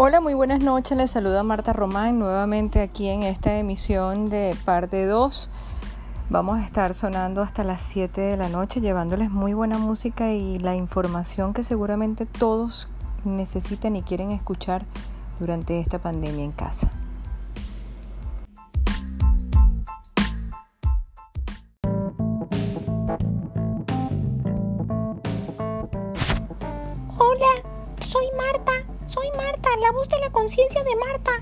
Hola, muy buenas noches. Les saluda Marta Román nuevamente aquí en esta emisión de parte 2. Vamos a estar sonando hasta las 7 de la noche llevándoles muy buena música y la información que seguramente todos necesitan y quieren escuchar durante esta pandemia en casa. Hola, soy Marta, Marta, la voz de la conciencia de Marta.